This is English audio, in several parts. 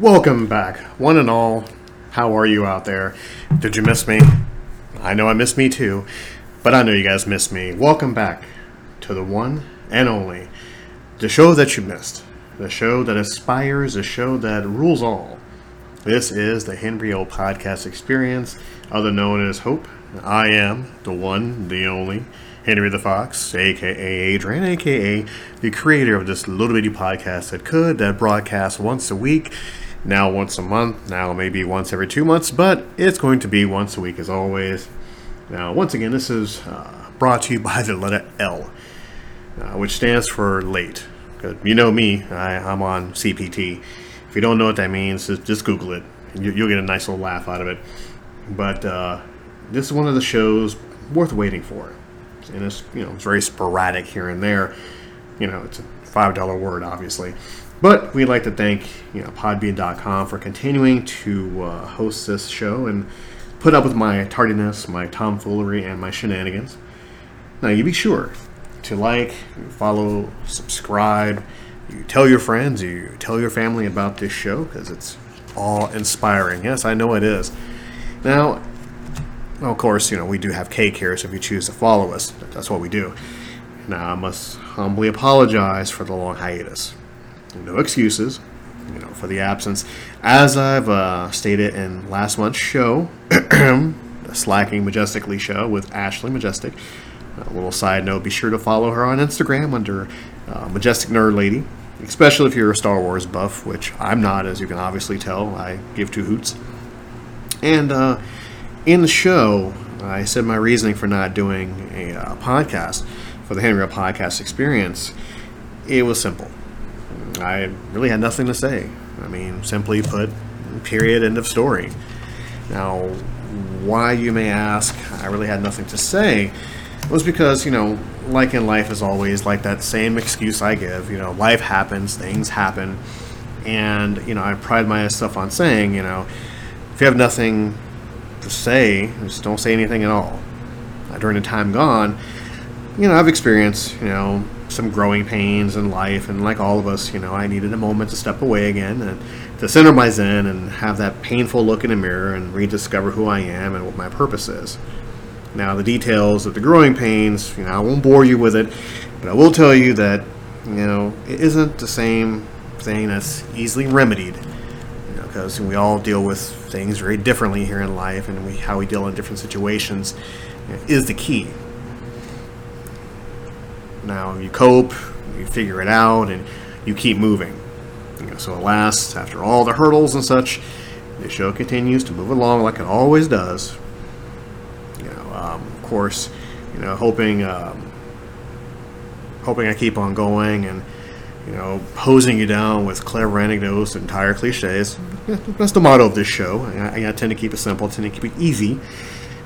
Welcome back, one and all. How are you out there? Did you miss me? I know I missed me too, but I know you guys missed me. Welcome back to the one and only, the show that you missed, the show that aspires, the show that rules all. This is the Henry O Podcast Experience, other known as Hope. I am the one, the only, Henry the Fox, aka Adrian, aka the creator of this little bitty podcast that could, that broadcasts once a week, now once a month, now maybe once every two months, but it's going to be once a week as always. Now, once again, this is uh, brought to you by the letter L, uh, which stands for late. You know me, I, I'm on CPT. If you don't know what that means, just, just Google it. You, you'll get a nice little laugh out of it. But uh, this is one of the shows worth waiting for. And it's, you know, it's very sporadic here and there. You know, it's $5 word, obviously. But we'd like to thank you know Podbean.com for continuing to uh, host this show and put up with my tardiness, my tomfoolery, and my shenanigans. Now you be sure to like, follow, subscribe. You tell your friends, you tell your family about this show because it's all inspiring. Yes, I know it is. Now, of course, you know we do have cake here, so if you choose to follow us, that's what we do. Now I must humbly apologize for the long hiatus no excuses, you know, for the absence. As I've uh, stated in last month's show, the Slacking Majestically show with Ashley Majestic. A little side note: be sure to follow her on Instagram under uh, Majestic Nerd Lady, especially if you're a Star Wars buff, which I'm not, as you can obviously tell. I give two hoots. And uh, in the show, I said my reasoning for not doing a uh, podcast for the Henry Podcast Experience. It was simple I really had nothing to say. I mean, simply put, period, end of story. Now, why you may ask, I really had nothing to say, was because, you know, like in life as always, like that same excuse I give, you know, life happens, things happen, and, you know, I pride myself on saying, you know, if you have nothing to say, just don't say anything at all. During the time gone, you know, I've experienced, you know, some growing pains in life, and like all of us, you know, I needed a moment to step away again and to center my zen and have that painful look in the mirror and rediscover who I am and what my purpose is. Now, the details of the growing pains, you know, I won't bore you with it, but I will tell you that, you know, it isn't the same thing that's easily remedied, you know, because we all deal with things very differently here in life, and we, how we deal in different situations is the key. Now you cope, you figure it out, and you keep moving. You know, so alas, after all the hurdles and such, the show continues to move along like it always does. You know, um, of course, you know, hoping, um, hoping I keep on going and you know, hosing you down with clever anecdotes and tire cliches. That's the motto of this show. I, I, tend to keep it simple, I tend to keep it easy.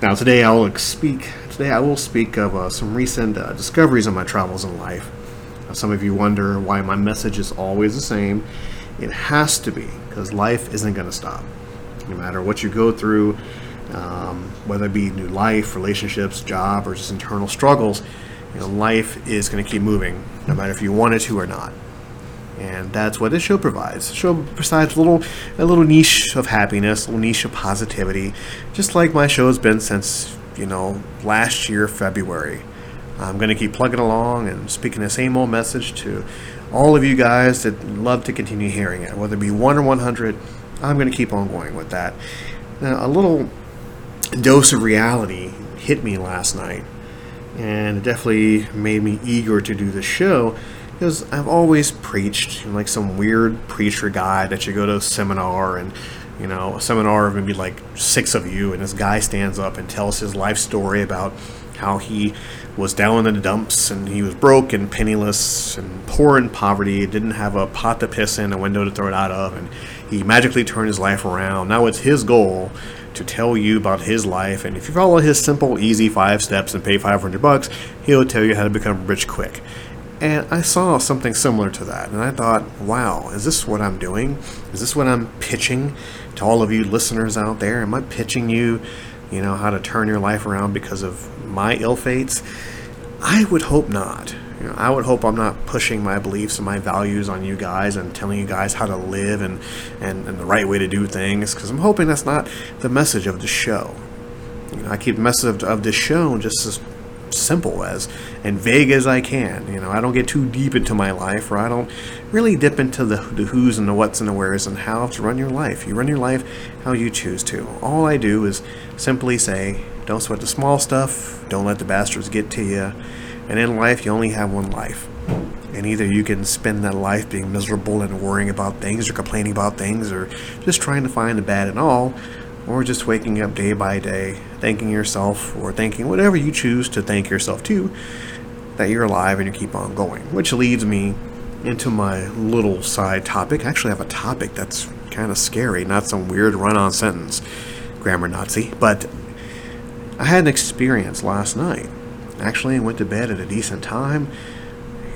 Now, today I will speak. Today I will speak of uh, some recent uh, discoveries on my travels in life. Uh, some of you wonder why my message is always the same. It has to be because life isn't going to stop. No matter what you go through, um, whether it be new life, relationships, job, or just internal struggles, you know, life is going to keep moving, no matter if you want it to or not and that's what this show provides. The show provides a little a little niche of happiness, a little niche of positivity, just like my show has been since you know last year February. I'm going to keep plugging along and speaking the same old message to all of you guys that love to continue hearing it, whether it be one or 100. I'm going to keep on going with that. Now, a little dose of reality hit me last night, and it definitely made me eager to do the show because I've always preached like some weird preacher guy that you go to a seminar and you know a seminar of maybe like six of you and this guy stands up and tells his life story about how he was down in the dumps and he was broke and penniless and poor in poverty didn't have a pot to piss in a window to throw it out of and he magically turned his life around. Now it's his goal to tell you about his life and if you follow his simple easy five steps and pay 500 bucks he'll tell you how to become rich quick and I saw something similar to that, and I thought, wow, is this what I'm doing? Is this what I'm pitching to all of you listeners out there? Am I pitching you, you know, how to turn your life around because of my ill fates? I would hope not. You know, I would hope I'm not pushing my beliefs and my values on you guys and telling you guys how to live and, and, and the right way to do things because I'm hoping that's not the message of the show. You know, I keep the message of, of this show just as simple as and vague as I can. You know, I don't get too deep into my life, or I don't really dip into the, the who's and the what's and the where's and how to run your life. You run your life how you choose to. All I do is simply say, don't sweat the small stuff, don't let the bastards get to you, and in life, you only have one life. And either you can spend that life being miserable and worrying about things or complaining about things or just trying to find the bad in all, or just waking up day by day, thanking yourself or thanking whatever you choose to thank yourself to, that you're alive and you keep on going. Which leads me into my little side topic. I actually have a topic that's kind of scary, not some weird run on sentence, grammar Nazi, but I had an experience last night. Actually, I went to bed at a decent time.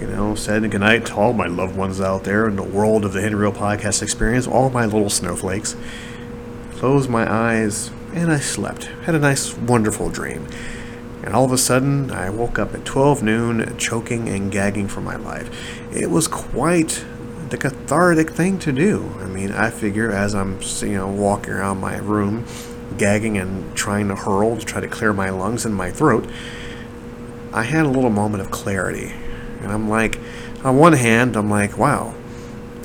You know, said goodnight to all my loved ones out there in the world of the Henry Real Podcast experience, all my little snowflakes closed my eyes, and I slept. Had a nice, wonderful dream. And all of a sudden, I woke up at 12 noon, choking and gagging for my life. It was quite the cathartic thing to do. I mean, I figure as I'm, you know, walking around my room, gagging and trying to hurl to try to clear my lungs and my throat, I had a little moment of clarity. And I'm like, on one hand, I'm like, wow,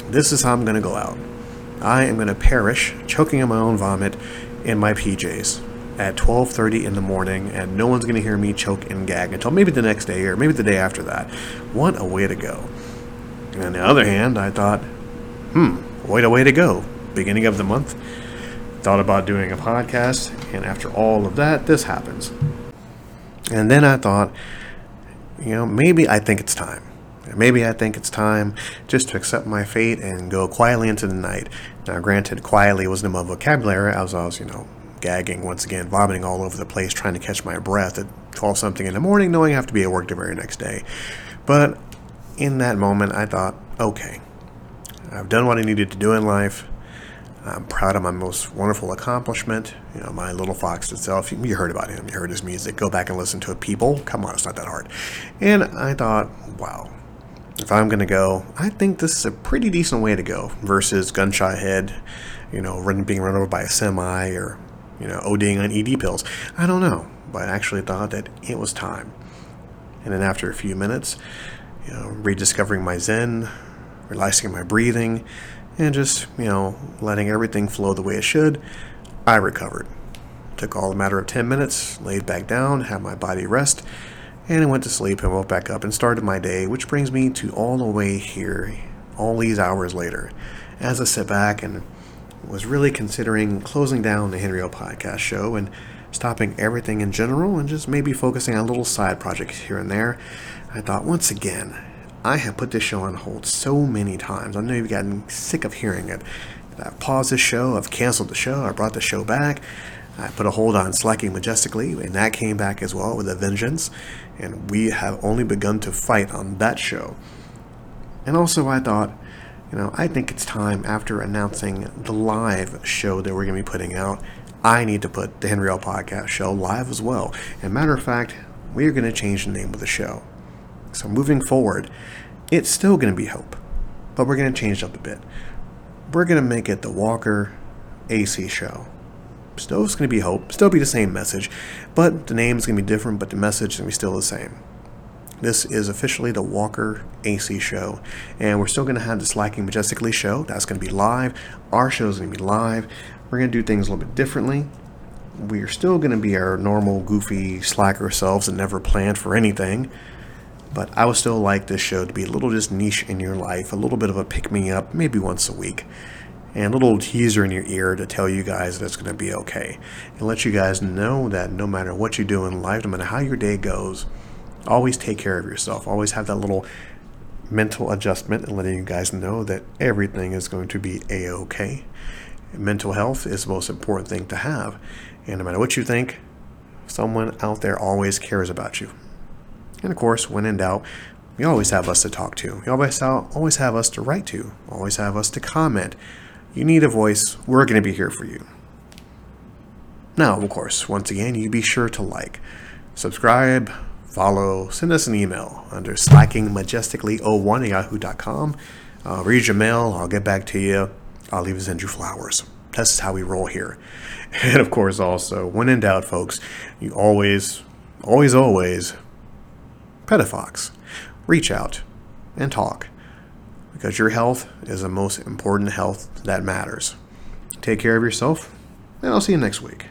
this is how I'm going to go out. I am going to perish, choking on my own vomit in my PJs at 12:30 in the morning and no one's going to hear me choke and gag until maybe the next day or maybe the day after that. What a way to go. And on the other hand, I thought, hmm, what a way to go. Beginning of the month, thought about doing a podcast, and after all of that, this happens. And then I thought, you know, maybe I think it's time. Maybe I think it's time just to accept my fate and go quietly into the night. Now, granted, quietly wasn't in my vocabulary as I was, you know, gagging once again, vomiting all over the place, trying to catch my breath at 12 something in the morning, knowing I have to be at work the very next day. But in that moment, I thought, okay, I've done what I needed to do in life. I'm proud of my most wonderful accomplishment. You know, my little fox itself. You heard about him. You heard his music. Go back and listen to it. People, come on, it's not that hard. And I thought, wow, if I'm going to go, I think this is a pretty decent way to go versus gunshot head, you know, run, being run over by a semi or, you know, ODing on ED pills. I don't know, but I actually thought that it was time. And then after a few minutes, you know, rediscovering my Zen, relaxing my breathing, and just, you know, letting everything flow the way it should, I recovered. Took all a matter of 10 minutes, laid back down, had my body rest, and I went to sleep and woke back up and started my day, which brings me to all the way here, all these hours later, as I sit back and was really considering closing down the Henry O podcast show and stopping everything in general and just maybe focusing on little side projects here and there. I thought, once again, I have put this show on hold so many times. I know you've gotten sick of hearing it. I've paused the show, I've canceled the show, I brought the show back. I put a hold on Slacking Majestically, and that came back as well with a vengeance. And we have only begun to fight on that show. And also, I thought, you know, I think it's time after announcing the live show that we're going to be putting out, I need to put the Henry L Podcast show live as well. And matter of fact, we are going to change the name of the show. So moving forward, it's still going to be Hope, but we're going to change it up a bit. We're going to make it the Walker AC show. It's going to be Hope, still be the same message, but the name is going to be different, but the message is going to be still the same. This is officially the Walker AC show, and we're still going to have the Slacking Majestically show. That's going to be live. Our show is going to be live. We're going to do things a little bit differently. We are still going to be our normal, goofy, slacker selves and never planned for anything. But I would still like this show to be a little just niche in your life, a little bit of a pick me up, maybe once a week and a little teaser in your ear to tell you guys that it's going to be okay. And let you guys know that no matter what you do in life, no matter how your day goes, always take care of yourself. Always have that little mental adjustment and letting you guys know that everything is going to be a okay. Mental health is the most important thing to have. And no matter what you think, someone out there always cares about you. And of course, when in doubt, you always have us to talk to. You always always have us to write to. Always have us to comment you need a voice, we're going to be here for you. Now, of course, once again, you be sure to like, subscribe, follow, send us an email under slackingmajestically01 at yahoo.com. Uh, read your mail. I'll get back to you. I'll even send you flowers. That's how we roll here. And of course, also, when in doubt, folks, you always, always, always pet a fox. Reach out and talk because your health is the most important health that matters. Take care of yourself, and I'll see you next week.